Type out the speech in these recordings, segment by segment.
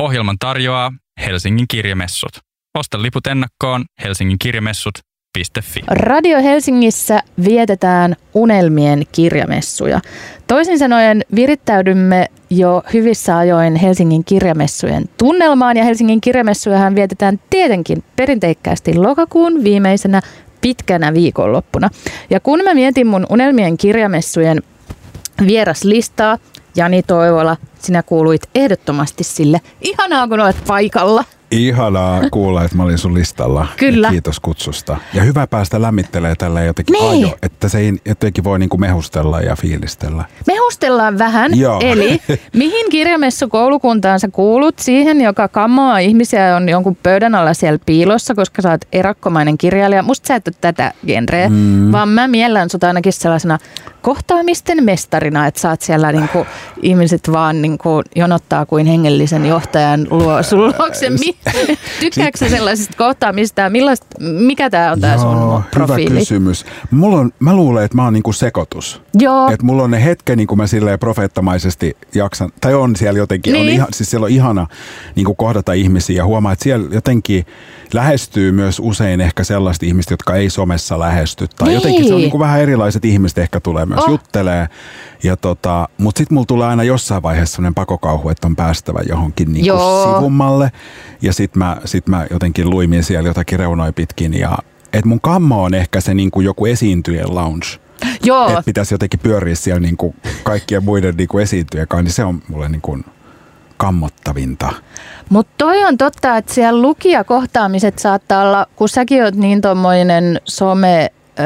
Ohjelman tarjoaa Helsingin kirjamessut. Osta liput ennakkoon Helsingin kirjamessut.fi. Radio Helsingissä vietetään unelmien kirjamessuja. Toisin sanoen virittäydymme jo hyvissä ajoin Helsingin kirjamessujen tunnelmaan ja Helsingin kirjamessujahan vietetään tietenkin perinteikkäästi lokakuun viimeisenä pitkänä viikonloppuna. Ja kun mä mietin mun unelmien kirjamessujen vieraslistaa, Jani Toivola, sinä kuuluit ehdottomasti sille. Ihanaa, kun olet paikalla. Ihanaa kuulla, että mä olin sun listalla. Kyllä. Ja kiitos kutsusta. Ja hyvä päästä lämmittelee tällä jotenkin Niin. ajo, että se ei- jotenkin voi niinku mehustella ja fiilistellä. Mehustellaan vähän, Joo. eli mihin kirjamessukoulukuntaan sä kuulut? Siihen, joka kammoaa ihmisiä on jonkun pöydän alla siellä piilossa, koska sä oot erakkomainen kirjailija. Musta sä et ole tätä genreä, mm. vaan mä miellän sut ainakin sellaisena kohtaamisten mestarina, että oot siellä niinku, ihmiset vaan niinku jonottaa kuin hengellisen johtajan luo sun luokse. Tykkääkö sä sellaisista kohtaamista millaista, mikä tää on tää sun profiili? hyvä kysymys. Mulla on, mä luulen, että mä oon niinku sekoitus. Joo, Et mulla on ne hetken, niin kun mä silleen profeettamaisesti jaksan, tai on siellä jotenkin, niin. on ihan, siis siellä on ihana niin kuin kohdata ihmisiä ja huomaa, että siellä jotenkin lähestyy myös usein ehkä sellaista ihmistä, jotka ei somessa lähesty. Tai Niin. jotenkin se on niin kuin vähän erilaiset ihmiset ehkä tulee myös Oh. juttelee. Ja tota, mutta sitten mulla tulee aina jossain vaiheessa sellainen pakokauhu, että on päästävä johonkin niin kuin Joo. sivummalle. Ja sitten mä, sit mä jotenkin luimin siellä jotakin reunoja pitkin. Ja et mun kammo on ehkä se niin kuin joku esiintyjen lounge joo. että pitäisi jotenkin pyöriä siellä niin kuin kaikkien muiden niin kuin esiintyjien kanssa, niin se on mulle niin kuin kammottavinta. Mutta toi on totta, että siellä lukijakohtaamiset saattaa olla, kun säkin oot niin tommoinen some, ö,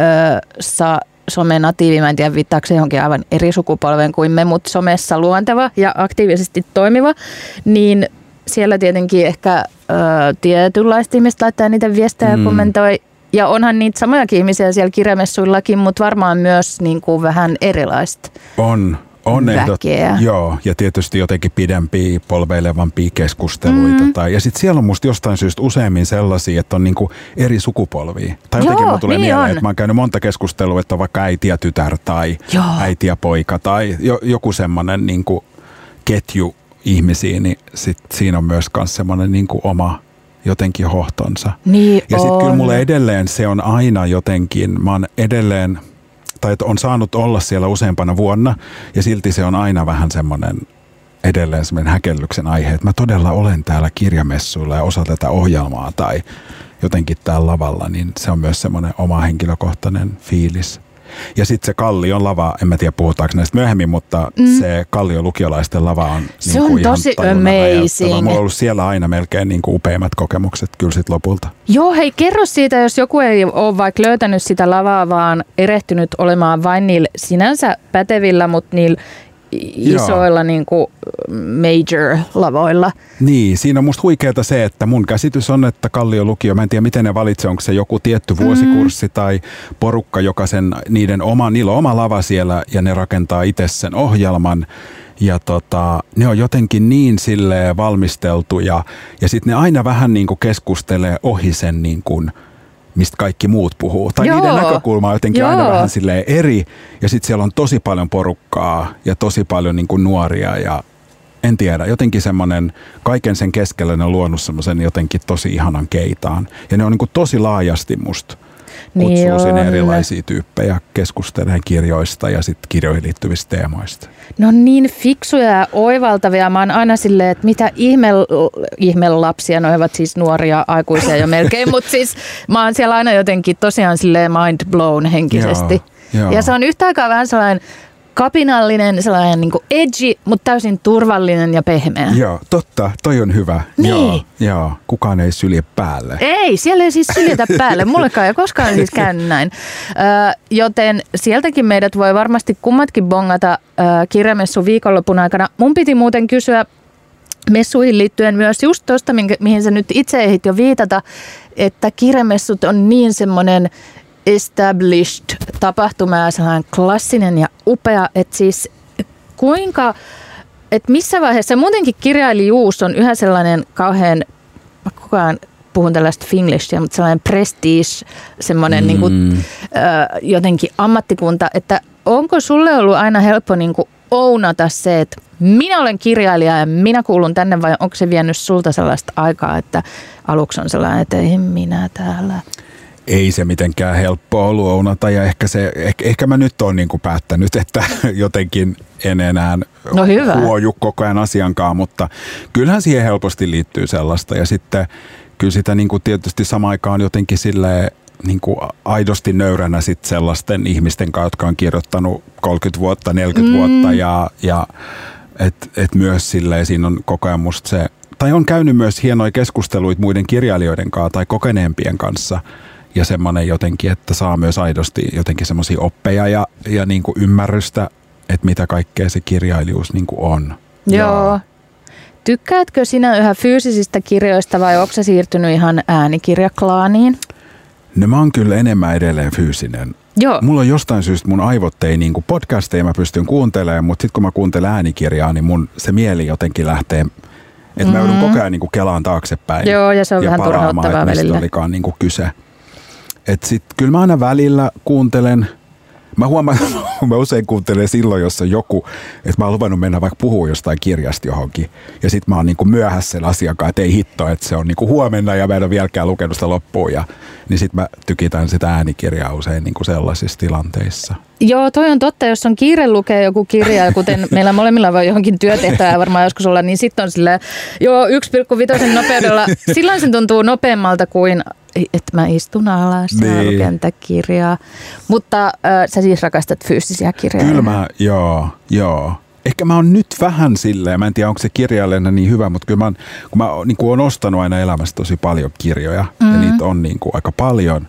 sa, somenatiivi, mä en tiedä viittaako se johonkin aivan eri sukupolven kuin me, mutta somessa luonteva ja aktiivisesti toimiva, niin siellä tietenkin ehkä ö, tietynlaista ihmistä laittaa niitä viestejä mm. ja kommentoi. Ja onhan niitä samojakin ihmisiä siellä kirjamessuillakin, mutta varmaan myös niin kuin vähän erilaista. On, on Väkeä. joo, ja tietysti jotenkin pidempiä, polveilevampia keskusteluita. Mm. Tai, ja sitten siellä on musta jostain syystä useammin sellaisia, että on niinku eri sukupolvia. Tai jotenkin Joo, tulee niin mieleen, on. että mä oon käynyt monta keskustelua, että on vaikka äiti ja tytär tai Joo. äiti ja poika tai jo, joku semmoinen niinku ketju ihmisiä, niin sit siinä on myös kans semmoinen niinku oma jotenkin hohtonsa. Niin Ja sitten kyllä mulle edelleen se on aina jotenkin, mä oon edelleen, tai on saanut olla siellä useampana vuonna, ja silti se on aina vähän semmoinen edelleen semmoinen häkellyksen aihe, että mä todella olen täällä kirjamessuilla ja osa tätä ohjelmaa tai jotenkin täällä lavalla, niin se on myös semmoinen oma henkilökohtainen fiilis. Ja sitten se Kallion lava, en mä tiedä puhutaanko näistä myöhemmin, mutta mm. se Kallion lukiolaisten lava on, Se niin on kuin ihan tosi amazing. Mulla on ollut siellä aina melkein niin kuin upeimmat kokemukset kyllä sit lopulta. Joo, hei kerro siitä, jos joku ei ole vaikka löytänyt sitä lavaa, vaan erehtynyt olemaan vain niillä sinänsä pätevillä, mutta niillä Joo. isoilla niin kuin major-lavoilla. Niin, siinä on musta huikeeta se, että mun käsitys on, että Kallio lukio, mä en tiedä miten ne valitsee, onko se joku tietty vuosikurssi mm. tai porukka, joka sen, niiden oma, niillä on oma lava siellä ja ne rakentaa itse sen ohjelman. Ja tota, ne on jotenkin niin sille valmisteltu ja, ja sitten ne aina vähän niin kuin keskustelee ohi sen niin kuin, mistä kaikki muut puhuu. Tai Joo. niiden näkökulma on jotenkin aina Joo. vähän silleen eri. Ja sitten siellä on tosi paljon porukkaa ja tosi paljon niin kuin nuoria ja en tiedä, jotenkin semmoinen, kaiken sen keskellä ne on luonut semmoisen jotenkin tosi ihanan keitaan. Ja ne on niin kuin tosi laajasti musta kutsuu Niin sinne on. erilaisia tyyppejä keskustelemaan kirjoista ja sitten kirjoihin liittyvistä teemoista. Ne on niin fiksuja ja oivaltavia. Mä oon aina silleen, että mitä ihme, ihme lapsia, ne ovat siis nuoria aikuisia jo melkein, mutta siis mä oon siellä aina jotenkin tosiaan silleen mind blown henkisesti. Joo, joo. Ja se on yhtä aikaa vähän sellainen kapinallinen, sellainen niin edgy, mutta täysin turvallinen ja pehmeä. Joo, totta, toi on hyvä. Niin. Joo, joo, kukaan ei sylje päälle. Ei, siellä ei siis syljetä päälle. Mullekaan ei koskaan siis käynyt näin. Ö, joten sieltäkin meidät voi varmasti kummatkin bongata ö, kirjamessu viikonlopun aikana. Mun piti muuten kysyä messuihin liittyen myös just tuosta, mihin sä nyt itse ehdit jo viitata, että kirjamessut on niin semmoinen established tapahtuma ja sellainen klassinen ja upea, että siis kuinka, että missä vaiheessa, muutenkin kirjailijuus on yhä sellainen kauhean, mä koko ajan puhun tällaista finglishia, mutta sellainen prestige, semmoinen mm. niin kuin, ö, jotenkin ammattikunta, että onko sulle ollut aina helppo niin kuin ounata se, että minä olen kirjailija ja minä kuulun tänne vai onko se vienyt sulta sellaista aikaa, että aluksi on sellainen, että ei minä täällä ei se mitenkään helppoa ollut ounata ja ehkä, se, ehkä, ehkä mä nyt oon niinku päättänyt, että jotenkin en enää no hyvä. huoju koko ajan asiankaan, mutta kyllähän siihen helposti liittyy sellaista ja sitten kyllä sitä niinku tietysti samaan aikaan jotenkin sille niin kuin aidosti nöyränä sit sellaisten ihmisten kanssa, jotka on kirjoittanut 30 vuotta, 40 mm. vuotta ja, ja että et myös silleen siinä on koko ajan musta se, tai on käynyt myös hienoja keskusteluita muiden kirjailijoiden kanssa tai kokeneempien kanssa – ja semmoinen jotenkin, että saa myös aidosti jotenkin semmoisia oppeja ja, ja niin kuin ymmärrystä, että mitä kaikkea se kirjailijuus niin kuin on. Joo. Ja. Tykkäätkö sinä yhä fyysisistä kirjoista vai onko se siirtynyt ihan äänikirjaklaaniin? No mä oon kyllä enemmän edelleen fyysinen. Joo. Mulla on jostain syystä mun aivot ei niin kuin podcasteja mä pystyn kuuntelemaan, mutta sitten kun mä kuuntelen äänikirjaa, niin mun se mieli jotenkin lähtee, että mm. mä joudun koko ajan niin kuin kelaan taaksepäin. Joo, ja se on ja vähän turhauttavaa välillä. olikaan niin kuin kyse. Et sit, kyllä mä aina välillä kuuntelen, mä huomaan, mä usein kuuntelen silloin, jos on joku, että mä oon luvannut mennä vaikka puhua jostain kirjasta johonkin. Ja sit mä oon niinku myöhässä sen asiakkaan, että ei hitto, että se on niinku huomenna ja mä en ole vieläkään lukenut sitä loppuun. Ja, niin sit mä tykitän sitä äänikirjaa usein niinku sellaisissa tilanteissa. Joo, toi on totta. Jos on kiire lukea joku kirja, kuten meillä molemmilla voi johonkin työtehtävää varmaan joskus olla, niin sitten on sille jo 1,5 nopeudella. Silloin se tuntuu nopeammalta kuin että mä istun alas niin. ja luken tätä kirjaa. Mutta äh, sä siis rakastat fyysisiä kirjoja. Kyllä mä, joo, joo. Ehkä mä oon nyt vähän silleen, mä en tiedä onko se kirjailijana niin hyvä, mutta kyllä mä, kun mä niin kuin oon ostanut aina elämässä tosi paljon kirjoja mm-hmm. ja niitä on niin kuin aika paljon.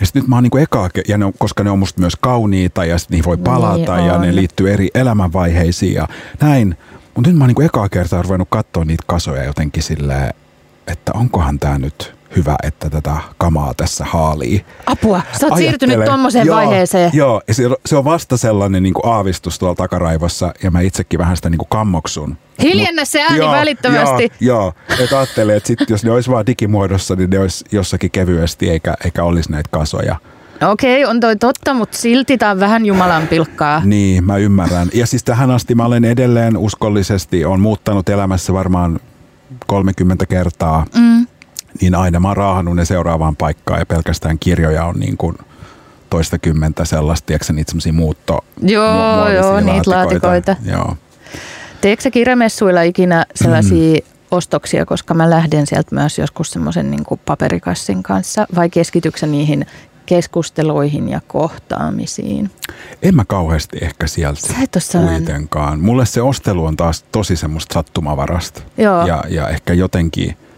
Ja sitten nyt mä oon niin kuin eka, ja ne on, koska ne on musta myös kauniita ja sitten niihin voi niin palata niin ja ne liittyy eri elämänvaiheisiin ja näin. Mutta nyt mä oon niin kuin ekaa kertaa ruvennut katsoa niitä kasoja jotenkin silleen, että onkohan tämä nyt hyvä, että tätä kamaa tässä haalii. Apua, sä oot siirtynyt tuommoiseen vaiheeseen. Joo, ja se, se on vasta sellainen niin kuin aavistus tuolla takaraivossa, ja mä itsekin vähän sitä niin kuin kammoksun. Hiljennä se ääni joo, välittömästi. Joo, joo. että ajattelee, että sit, jos ne olisi vaan digimuodossa, niin ne olisi jossakin kevyesti, eikä, eikä olisi näitä kasoja. Okei, on toi totta, mutta silti tämä on vähän Jumalan pilkkaa. Niin, mä ymmärrän. Ja siis tähän asti mä olen edelleen uskollisesti, on muuttanut elämässä varmaan 30 kertaa. Mm niin aina mä oon raahannut ne seuraavaan paikkaan ja pelkästään kirjoja on niin kuin toista kymmentä sellaista, tiedätkö niitä semmoisia muutto Joo, joo, niitä laatikoita. Joo. Teekö sä kirjamessuilla ikinä sellaisia mm. ostoksia, koska mä lähden sieltä myös joskus semmoisen niin paperikassin kanssa, vai keskityksä niihin keskusteluihin ja kohtaamisiin? En mä kauheasti ehkä sieltä kuitenkaan. Mulle se ostelu on taas tosi semmoista sattumavarasta. Joo. Ja, ja ehkä jotenkin –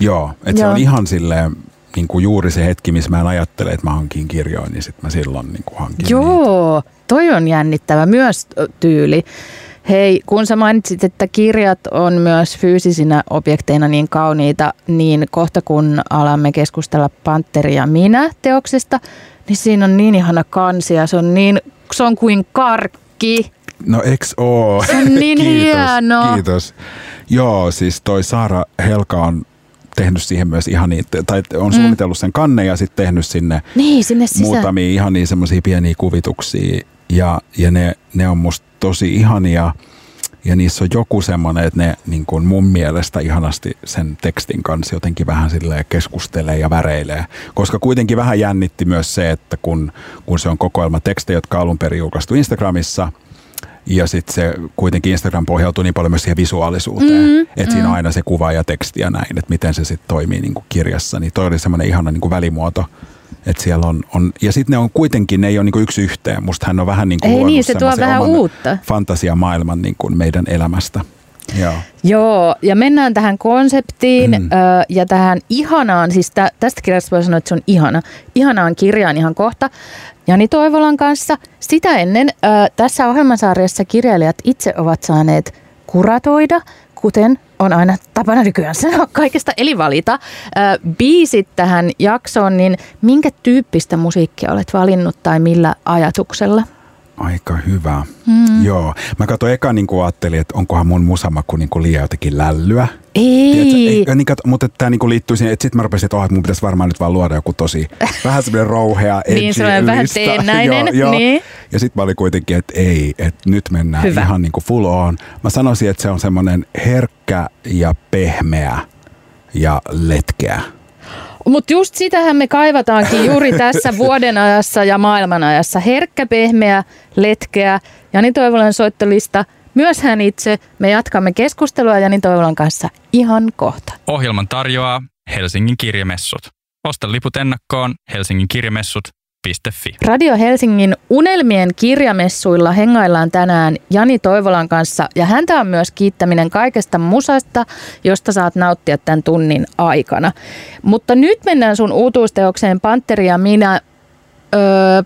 Joo, että se on ihan silleen niin kuin juuri se hetki, missä mä en ajattele, että mä hankin kirjoja, niin sitten mä silloin niin kuin hankin Joo, niitä. toi on jännittävä myös tyyli. Hei, kun sä mainitsit, että kirjat on myös fyysisinä objekteina niin kauniita, niin kohta kun alamme keskustella Panteri ja minä teoksesta, niin siinä on niin ihana kansia, se on niin, se on kuin karkki. No eks oo? Se on niin kiitos, hieno. Kiitos. Joo, siis toi Saara Helka on tehnyt siihen myös ihan niin, tai on mm. suunnitellut sen kanne ja sitten tehnyt sinne, niin, sinne muutamia ihan niin semmoisia pieniä kuvituksia. Ja, ja ne, ne on musta tosi ihania. Ja niissä on joku semmoinen, että ne niin kuin mun mielestä ihanasti sen tekstin kanssa jotenkin vähän sille keskustelee ja väreilee. Koska kuitenkin vähän jännitti myös se, että kun, kun se on kokoelma tekstejä, jotka alun perin julkaistu Instagramissa – ja sitten se kuitenkin Instagram pohjautuu niin paljon myös siihen visuaalisuuteen, mm, että mm. siinä on mm. aina se kuva ja teksti ja näin, että miten se sitten toimii niin kuin kirjassa. Niin toi oli semmoinen ihana niin kuin välimuoto, että siellä on, on ja sitten ne on kuitenkin, ne ei ole niin kuin yksi yhteen. Musta hän on vähän niin kuin ei niin, se tuo vähän uutta. fantasiamaailman niin kuin meidän elämästä. Joo. Joo, ja mennään tähän konseptiin mm. ö, ja tähän ihanaan, siis tä, tästä kirjasta voi sanoa, että se on ihana, ihanaan kirjaan ihan kohta. Jani Toivolan kanssa. Sitä ennen ö, tässä ohjelmasarjassa kirjailijat itse ovat saaneet kuratoida, kuten on aina tapana nykyään sanoa kaikesta, eli valita ö, biisit tähän jaksoon, niin minkä tyyppistä musiikkia olet valinnut tai millä ajatuksella? Aika hyvä. Mm. Joo. Mä katsoin eka niin kuin ajattelin, että onkohan mun musamaku niin kuin liian jotenkin lällyä. Ei. Tiedätkö, ei niin, kato, mutta tämä niinku liittyy siihen, että sitten mä rupesin, että, oh, että mun pitäisi varmaan nyt vaan luoda joku tosi vähän semmoinen rouhea, edgy Niin, semmoinen vähän lista. teennäinen, joo, joo. niin. Ja sitten mä olin kuitenkin, että ei, että nyt mennään Hyvä. ihan niinku full on. Mä sanoisin, että se on semmoinen herkkä ja pehmeä ja letkeä. Mutta just sitähän me kaivataankin juuri tässä vuoden ajassa ja maailman ajassa. Herkkä, pehmeä, letkeä. Jani Toivolan soittolista. Myös hän itse. Me jatkamme keskustelua Jani Toivolan kanssa ihan kohta. Ohjelman tarjoaa Helsingin kirjamessut. Osta liput ennakkoon helsinginkirjamessut.fi. Radio Helsingin Unelmien kirjamessuilla hengaillaan tänään Jani Toivolan kanssa ja häntä on myös kiittäminen kaikesta musasta, josta saat nauttia tämän tunnin aikana. Mutta nyt mennään sun uutuusteokseen Panteri ja minä. Öö,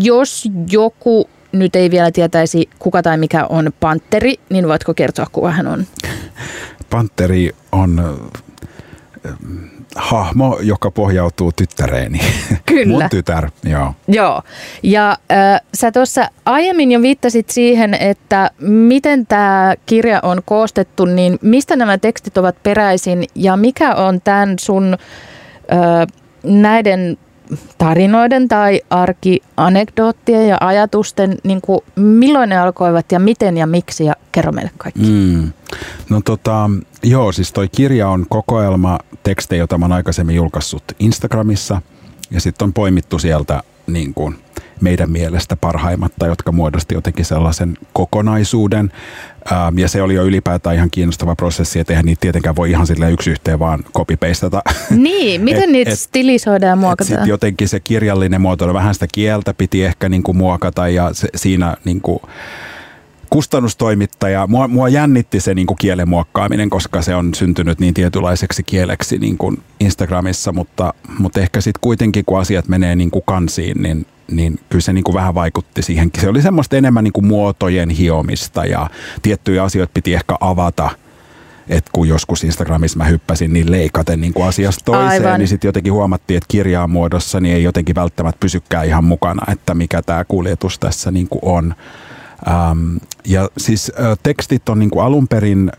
jos joku nyt ei vielä tietäisi kuka tai mikä on Panteri, niin voitko kertoa kuka hän on? Panteri on äh, hahmo, joka pohjautuu tyttäreeni. Kyllä. Mun tytär, joo. Joo, ja äh, sä tuossa aiemmin jo viittasit siihen, että miten tämä kirja on koostettu, niin mistä nämä tekstit ovat peräisin ja mikä on tämän sun äh, näiden tarinoiden tai arkianekdoottien ja ajatusten, niin kuin, milloin ne alkoivat ja miten ja miksi ja kerro meille kaikki. Mm. No tota, joo, siis toi kirja on kokoelma tekstejä, jota mä oon aikaisemmin julkaissut Instagramissa. Ja sitten on poimittu sieltä niin kuin meidän mielestä parhaimmat, tai jotka muodosti jotenkin sellaisen kokonaisuuden. Ähm, ja se oli jo ylipäätään ihan kiinnostava prosessi, että eihän niitä tietenkään voi ihan sille yksi yhteen vaan copy-pastata. Niin, miten Et- niitä et- stilisoidaan ja muokataan? Sitten jotenkin se kirjallinen muotoilu, vähän sitä kieltä piti ehkä niin kuin muokata ja se, siinä niin kuin kustannustoimittaja, mua, mua jännitti se niin kuin kielen muokkaaminen, koska se on syntynyt niin tietynlaiseksi kieleksi niin kuin Instagramissa, mutta, mutta ehkä sitten kuitenkin kun asiat menee niin kuin kansiin, niin, niin kyllä se niin kuin vähän vaikutti siihen. Se oli semmoista enemmän niin kuin muotojen hiomista ja tiettyjä asioita piti ehkä avata että kun joskus Instagramissa mä hyppäsin niin leikaten niin kuin asiasta toiseen, Aivan. niin sitten jotenkin huomattiin, että kirjaan muodossa niin ei jotenkin välttämättä pysykään ihan mukana, että mikä tämä kuljetus tässä niin kuin on. Ähm, ja siis äh, tekstit on niin kuin alun perin,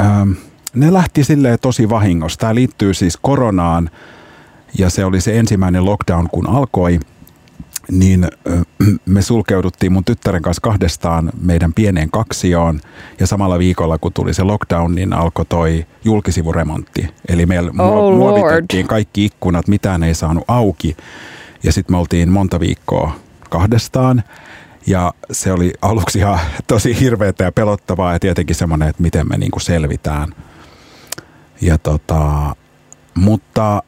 ähm, ne lähti silleen tosi vahingossa. Tämä liittyy siis koronaan ja se oli se ensimmäinen lockdown, kun alkoi niin me sulkeuduttiin mun tyttären kanssa kahdestaan meidän pieneen kaksioon ja samalla viikolla kun tuli se lockdown, niin alkoi toi julkisivuremontti. Eli meillä Oh, muo- Lord. muovitettiin kaikki ikkunat, mitään ei saanut auki ja sitten me oltiin monta viikkoa kahdestaan ja se oli aluksi ihan tosi hirveätä ja pelottavaa ja tietenkin semmoinen, että miten me niinku selvitään. Ja tota, mutta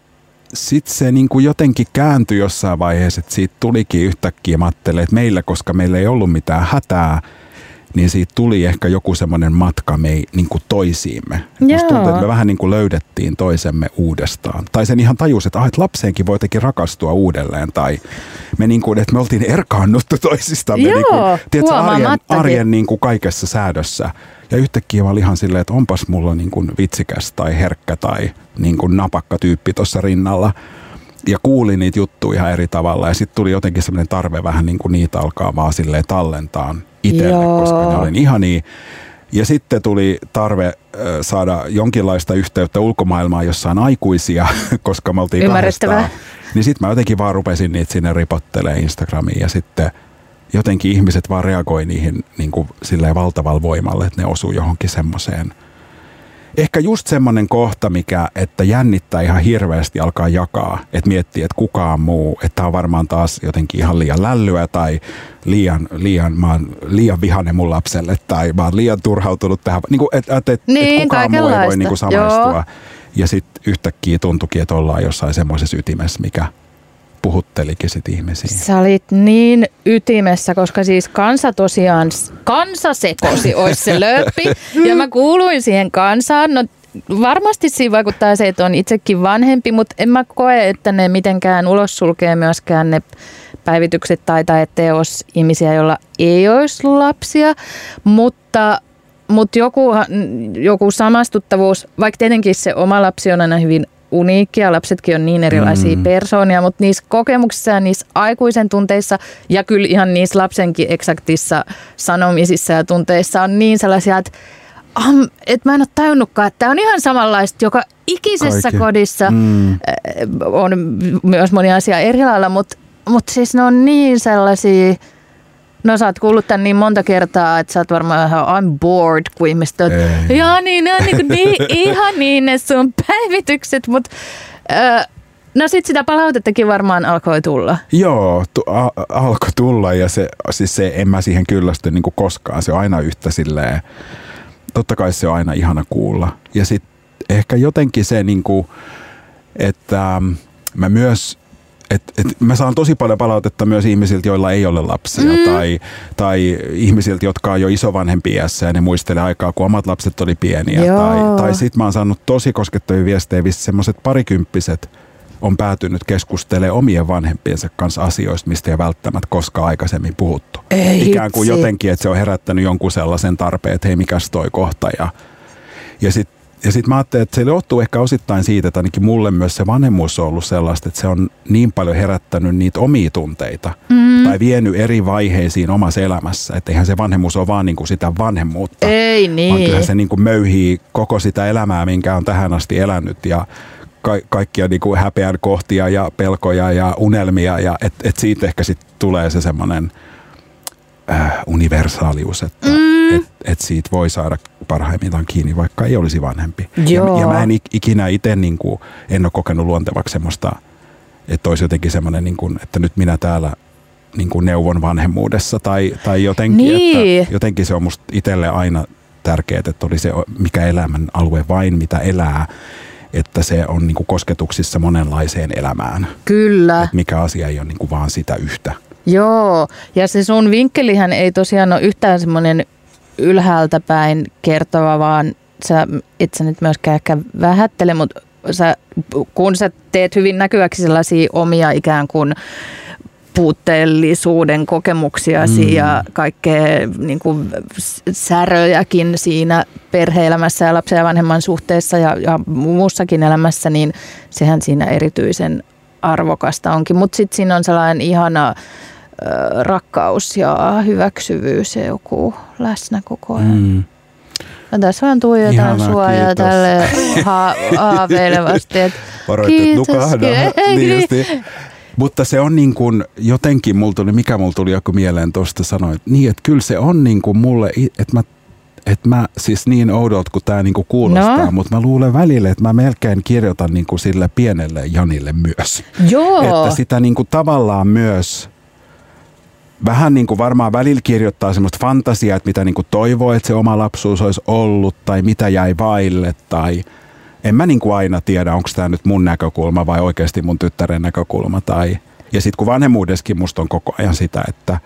sitten se niin kuin jotenkin kääntyi jossain vaiheessa, että siitä tulikin yhtäkkiä, mä että meillä, koska meillä ei ollut mitään hätää, niin siitä tuli ehkä joku semmoinen matka me niin kuin toisiimme. Et Musta Joo. tuntuu, että me vähän niin kuin löydettiin toisemme uudestaan. Tai sen ihan tajus, että, ah, että lapseenkin voi jotenkin rakastua uudelleen. Tai me, niin kuin, että me oltiin erkaannuttu toisistamme Joo, niin kuin, tiedätkö, arjen, arjen niin kuin kaikessa säädössä. Ja yhtäkkiä mä olin ihan silleen, että onpas mulla niin kuin vitsikäs tai herkkä tai niin kuin napakka tyyppi tuossa rinnalla. Ja kuulin niitä juttuja ihan eri tavalla. Ja sitten tuli jotenkin semmoinen tarve vähän niin kuin niitä alkaa vaan silleen tallentaa itselle, Joo. koska ne oli ihania. Ja sitten tuli tarve saada jonkinlaista yhteyttä ulkomaailmaan, jossa on aikuisia, koska me oltiin Ymmärrettävää. kahdestaan. Niin sitten mä jotenkin vaan rupesin niitä sinne ripottelee Instagramiin ja sitten jotenkin ihmiset vaan reagoi niihin niin kuin silleen valtavalla voimalla, että ne osuu johonkin semmoiseen. Ehkä just semmoinen kohta, mikä, että jännittää ihan hirveästi alkaa jakaa, että miettii, että kukaan muu, että tämä on varmaan taas jotenkin ihan liian lällyä tai liian, liian, mä oon liian vihanen mun lapselle tai mä oon liian turhautunut tähän. Niin kuin, että, että, että Niin, kukaan muu ei voi niin kuin samaistua. Joo. Ja sitten yhtäkkiä tuntuikin, että ollaan jossain semmoisessa ytimessä, mikä puhuttelikin sit ihmisiä. Sä olit niin ytimessä, koska siis kansa tosiaan, kansa sekosi, olisi se lööppi. Ja mä kuuluin siihen kansaan. No varmasti siinä vaikuttaa se, että on itsekin vanhempi, mutta en mä koe, että ne mitenkään ulos sulkee myöskään ne päivitykset tai, tai ettei olisi ihmisiä, joilla ei olisi lapsia. Mutta mutta joku, joku samastuttavuus, vaikka tietenkin se oma lapsi on aina hyvin uniikki ja lapsetkin on niin erilaisia mm. persoonia, mutta niissä kokemuksissa ja niissä aikuisen tunteissa ja kyllä ihan niissä lapsenkin eksaktissa sanomisissa ja tunteissa on niin sellaisia, että um, että mä en ole tajunnutkaan, että tämä on ihan samanlaista joka ikisessä Kaikki. kodissa. Mm. Äh, On myös moni asia eri lailla, mutta mut siis ne on niin sellaisia... No sä oot kuullut tämän niin monta kertaa, että sä oot varmaan ihan I'm bored, kun ihmiset on, joo niin, ne on niin, niin ihan niin ne sun päivitykset, mutta äh, no sit sitä palautettakin varmaan alkoi tulla. Joo, tu- a- alkoi tulla ja se, siis se, en mä siihen kyllästy niin koskaan. Se on aina yhtä silleen, totta kai se on aina ihana kuulla. Ja sitten ehkä jotenkin se, niin kuin, että ähm, mä myös et, et mä saan tosi paljon palautetta myös ihmisiltä, joilla ei ole lapsia mm. tai, tai ihmisiltä, jotka on jo isovanhempi iässä ja ne muistelee aikaa, kun omat lapset oli pieniä. Joo. Tai, tai sitten mä oon saanut tosi koskettavia viestejä, missä semmoiset parikymppiset on päätynyt keskustelemaan omien vanhempiensa kanssa asioista, mistä ei välttämättä koskaan aikaisemmin puhuttu. Ei Ikään kuin hitsi. jotenkin, että se on herättänyt jonkun sellaisen tarpeen, että hei, mikäs toi kohta. Ja, ja sitten ja sit mä ajattelin, että se johtuu ehkä osittain siitä, että ainakin mulle myös se vanhemmuus on ollut sellaista, että se on niin paljon herättänyt niitä omia tunteita mm. tai vienyt eri vaiheisiin omassa elämässä. Että eihän se vanhemmuus ole vaan niin kuin sitä vanhemmuutta, Ei vaan niin. kyllähän se niin kuin möyhii koko sitä elämää, minkä on tähän asti elänyt ja ka- kaikkia niin kuin häpeän kohtia ja pelkoja ja unelmia ja et, et siitä ehkä sitten tulee se semmoinen äh, universaalius, että mm. Et, et siitä voi saada parhaimmillaan kiinni, vaikka ei olisi vanhempi. Joo. Ja, ja mä en ik- ikinä itse niin kuin, en ole kokenut luontevaksi semmoista, että olisi jotenkin semmoinen, niin kuin, että nyt minä täällä niin kuin neuvon vanhemmuudessa tai, tai jotenkin, Niin. että jotenkin se on musta itselle aina tärkeää, että oli se mikä elämän alue vain, mitä elää, että se on niin kuin kosketuksissa monenlaiseen elämään. Kyllä. Että mikä asia ei ole niin kuin vaan sitä yhtä. Joo, ja se sun vinkkelihän ei tosiaan ole yhtään semmoinen ylhäältä päin kertova, vaan sä et sä nyt myöskään ehkä vähättele, mutta sä, kun sä teet hyvin näkyväksi sellaisia omia ikään kuin puutteellisuuden kokemuksiasi mm. ja kaikkea niin kuin säröjäkin siinä perheelämässä ja lapsen ja vanhemman suhteessa ja, ja muussakin elämässä, niin sehän siinä erityisen arvokasta onkin. Mutta sitten siinä on sellainen ihana rakkaus ja hyväksyvyys ja joku läsnä koko ajan. Mm. Mä tässä vaan tuijotan sua ja tälle ha- haaveilevasti, että Varoitte, että Kiitos, niin. Mutta se on niin kuin, jotenkin mulla tuli, mikä mulla tuli joku mieleen tuosta sanoit, niin että kyllä se on niin kuin mulle, että mä että mä siis niin oudolta kuin tämä niinku kuulostaa, No. mutta mä luulen välillä, että mä melkein kirjoitan niinku sille pienelle Janille myös. joo, Että sitä niinku tavallaan myös vähän niin kuin varmaan välillä kirjoittaa semmoista fantasiaa, että mitä niin kuin toivoo, että se oma lapsuus olisi ollut tai mitä jäi vaille tai en mä niin kuin aina tiedä, onko tämä nyt mun näkökulma vai oikeasti mun tyttären näkökulma. Tai, ja sitten kun vanhemmuudessakin musta on koko ajan sitä, että,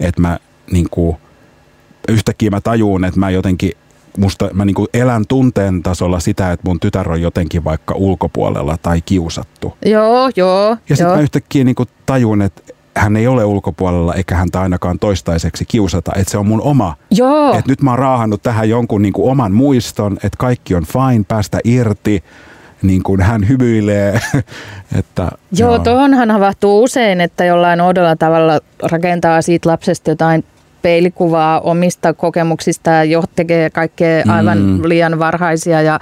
että mä niin kuin, yhtäkkiä mä tajuun, että mä jotenkin musta mä niin kuin elän tunteen tasolla sitä, että mun tytär on jotenkin vaikka ulkopuolella tai kiusattu. joo, joo, Ja sitten mä yhtäkkiä niin kuin tajun, että hän ei ole ulkopuolella eikä häntä ainakaan toistaiseksi kiusata, että se on mun oma. joo. Että nyt mä oon raahannut tähän jonkun niin kuin oman muiston, että kaikki on fine, päästä irti, niin kuin hän hymyilee. että, Joo, tuohonhan havahtuu usein, että jollain oudolla tavalla rakentaa siitä lapsesta jotain peilikuvaa omista kokemuksista ja jo tekee kaikkea aivan Mm. liian varhaisia ja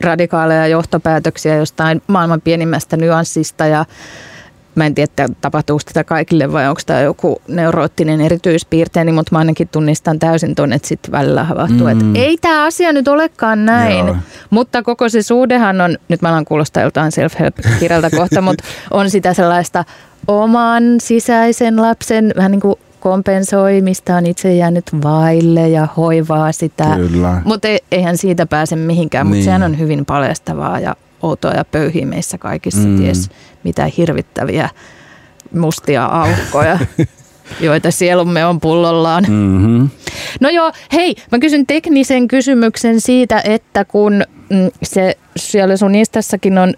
radikaaleja johtopäätöksiä jostain maailman pienimmästä nyanssista ja Mä en tiedä, että tapahtuuko tätä kaikille vai onko tämä joku neuroottinen erityispiirteeni, mutta mä ainakin tunnistan täysin tuon, että sitten välillä havahtuu, Mm. että ei tämä asia nyt olekaan näin. Joo. Mutta koko se suhdehan on, nyt mä alan kuulostaa joltain self-help-kirjalta kohta, mutta on sitä sellaista oman sisäisen lapsen vähän niin kuin kompensoimista on itse jäänyt vaille ja hoivaa sitä. Mutta eihän siitä pääse mihinkään, mutta Niin. sehän on hyvin paljastavaa ja outoa ja pöyhiä meissä kaikissa, Mm. ties mitä hirvittäviä mustia aukkoja, joita sielumme on pullollaan. Mm-hmm. No joo, hei, mä kysyn teknisen kysymyksen siitä, että kun mm, se siellä sun Instassakin on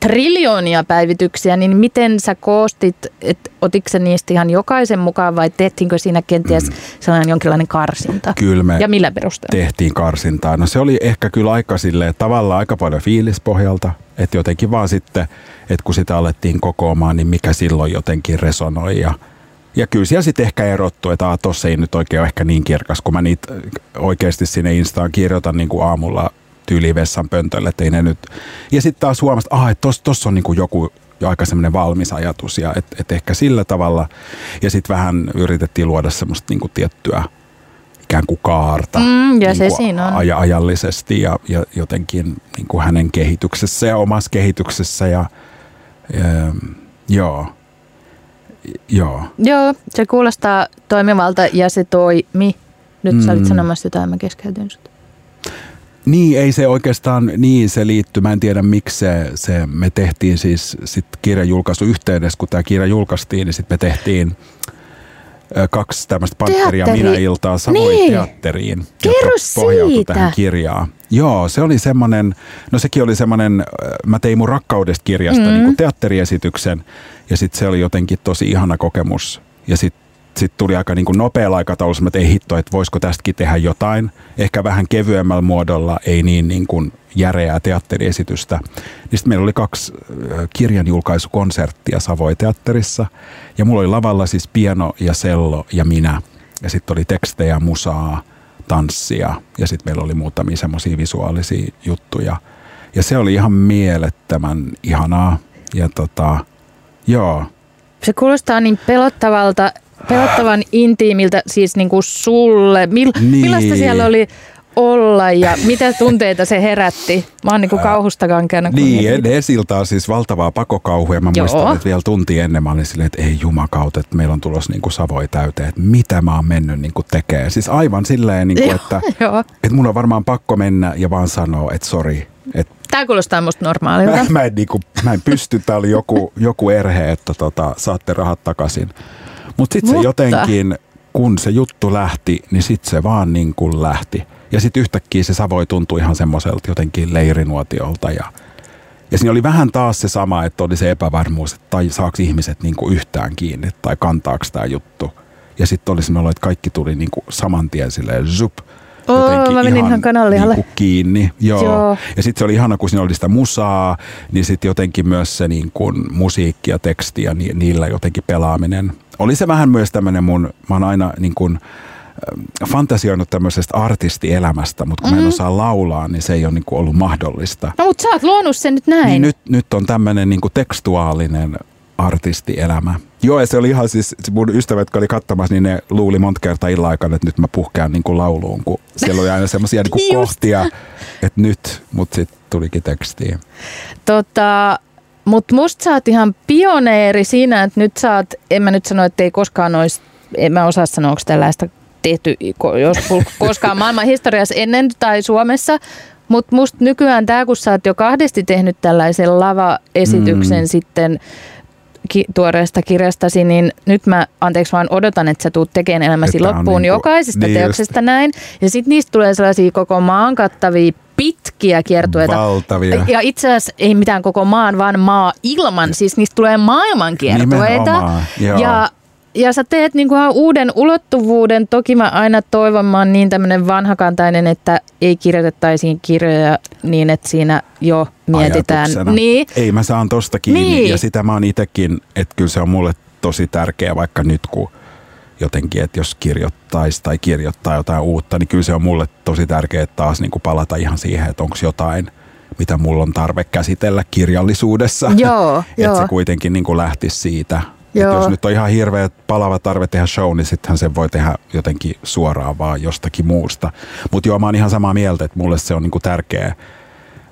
triljoonia päivityksiä, niin miten sä koostit, että otitko sä niistä ihan jokaisen mukaan vai tehtiinkö siinä kenties sellainen jonkinlainen karsinta? Kyllä me Ja millä perusteella? tehtiin karsintaa. No se oli ehkä kyllä aika silleen, tavallaan aika paljon fiilispohjalta. Että jotenkin vaan sitten, että kun sitä alettiin kokoamaan, niin mikä silloin jotenkin resonoi ja Ja kyllä siellä sitten ehkä erottu, että tuossa ei nyt oikein ole ehkä niin kirkas, kun mä niitä oikeasti sinne Instaan kirjoitan niin kuin aamulla tyyli vessan pöntölle, että ei ne nyt... Ja sitten taas huomasta, että, tossa, tossa on niin kuin joku jo aika semmoinen valmis ajatus ja että et ehkä sillä tavalla. Ja sitten vähän yritettiin luoda semmoista niin kuin tiettyä ikään kuin kaarta Mm, ja niin se kuin siinä on. aj- ajallisesti ja, ja jotenkin niin kuin hänen kehityksessä ja omassa kehityksessä ja, ja joo. Joo. Joo, se kuulostaa toimivalta ja se toimi. Nyt sä olit Mm. sanomassa jotain, mä keskeytyn sut. Niin, ei se oikeastaan, niin se liittyy, mä en tiedä miksi se, se me tehtiin siis sit kirjan julkaisu yhteydessä, kun tämä kirja julkaistiin, niin sitten me tehtiin kaksi tämmöistä Teatteri. minä iltaa Savoin Niin. teatteriin, Kerro pohjautui siitä. tähän kirjaan. Joo, se oli semmoinen, no sekin oli semmoinen, mä tein mun rakkaudesta kirjasta mm. niin kuin teatteriesityksen ja sitten se oli jotenkin tosi ihana kokemus ja sitten sitten tuli aika niin kuin nopealla aikataulussa, että ei hitto, että voisiko tästäkin tehdä jotain. Ehkä vähän kevyemmällä muodolla, ei niin, niin kuin järeää teatteriesitystä. Niin sitten meillä oli kaksi ö, kirjan julkaisukonserttia Savoi teatterissa. Ja mulla oli lavalla siis piano ja sello ja minä. Ja sitten oli tekstejä, musaa, tanssia ja sitten meillä oli muutamia semmoisia visuaalisia juttuja. Ja se oli ihan mielettömän ihanaa. Ja tota, joo, Se kuulostaa niin pelottavalta, pelottavan intiimiltä siis niin kuin sulle. Mil, Niin. Millaista siellä oli olla ja mitä tunteita se herätti? Mä oon niin kuin kauhusta kankeana. Niin, mietin. Esiltä on siis valtavaa pakokauhua. Mä Joo. muistan, että vielä tunti ennen mä olin silleen, että ei jumakautta, että meillä on tulossa niin kuin savoi täyteen, että mitä mä oon mennyt niin kuin tekemään. Siis aivan silleen, niin kuin, Joo, että, että mun on varmaan pakko mennä ja vaan sanoa, että sori. Että Tämä kuulostaa musta normaalilta. mä, mä, en, niin kuin, mä en pysty, tää oli joku, joku erhe, että tota, saatte rahat takaisin. Mutta sitten se jotenkin, kun se juttu lähti, niin sitten se vaan niin kuin lähti. Ja sitten yhtäkkiä se Savoi tuntui ihan semmoiselta jotenkin leirinuotiolta ja ja siinä oli vähän taas se sama, että oli se epävarmuus, että tai saako ihmiset niin kuin yhtään kiinni tai kantaako tämä juttu. Ja sitten oli semmoinen, että kaikki tuli niin kuin saman tien silleen zup. Oo, jotenkin mä menin ihan kananlihalle. Niin kuin kiinni. Joo. Joo. Ja sitten se oli ihana, kun siinä oli sitä musaa, niin sitten jotenkin myös se niin kuin musiikki ja teksti ja ni, niillä jotenkin pelaaminen. Oli se vähän myös tämmöinen mun, mä oon aina niin kuin, äh, fantasioinut tämmöisestä artistielämästä, mutta kun mm-hmm. mä en osaa laulaa, niin se ei ole niin kuin ollut mahdollista. No mutta sä oot luonut sen nyt näin. Niin nyt, nyt on tämmöinen niinku tekstuaalinen artistielämä. Joo, ja se oli ihan siis, mun ystävät, jotka oli katsomassa, niin ne luuli monta kertaa illan aikana, että nyt mä puhkean niinku lauluun, kun siellä oli aina semmoisia Just. kohtia, että nyt, mutta sitten tulikin tekstiin. Tota, mutta musta sä oot ihan pioneeri siinä, että nyt sä oot, en mä nyt sano, että ei koskaan olisi, en mä osaa sanoa, onko tällaista tehty jos koskaan maailman historiassa ennen tai Suomessa, mutta musta nykyään tämä, kun sä oot jo kahdesti tehnyt tällaisen lava-esityksen Mm. sitten ki- tuoreesta kirjastasi, niin nyt mä, anteeksi vaan odotan, että sä tuut tekemään elämäsi Että loppuun niinku- jokaisesta niin just. teoksesta näin. Ja sitten niistä tulee sellaisia koko maan kattavia pitkiä kiertueita. Valtavia. Ja itse asiassa ei mitään koko maan, vaan maa ilman. Siis niistä tulee maailmankiertueita. Nimenomaan, joo. Ja, ja sä teet niinku uuden ulottuvuuden. Toki mä aina toivon, mä oon niin tämmöinen vanhakantainen, että ei kirjoitettaisiin kirjoja niin, että siinä jo mietitään. ajatuksena. Niin. Ei, mä saan tosta kiinni Niin. ja sitä mä oon itekin, että kyllä se on mulle tosi tärkeä, vaikka nyt kun jotenkin, että jos kirjoittaisi tai kirjoittaa jotain uutta, niin kyllä se on mulle tosi tärkeää taas niin kuin palata ihan siihen, että onko jotain, mitä mulla on tarve käsitellä kirjallisuudessa. Joo, että joo. se kuitenkin niin kuin lähtisi siitä. Et Joo. jos nyt on ihan hirveä palava tarve tehdä show, niin sittenhän se voi tehdä jotenkin suoraan vaan jostakin muusta. Mutta joo, mä oon ihan samaa mieltä, että mulle se on niinku tärkeä.